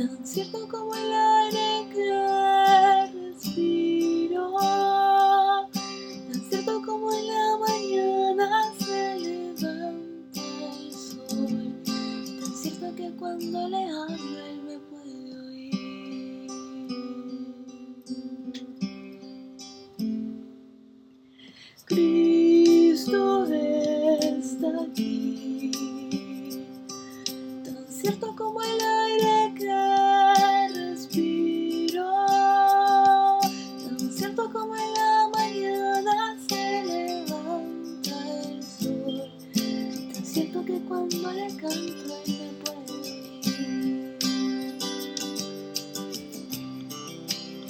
tan cierto como el aire que respiro, tan cierto como en la mañana se levanta el sol, tan cierto que cuando le hablo él me puede oír. Cristo está aquí, tan cierto como como en la mañana se levanta el sol. Tan cierto que cuando le canto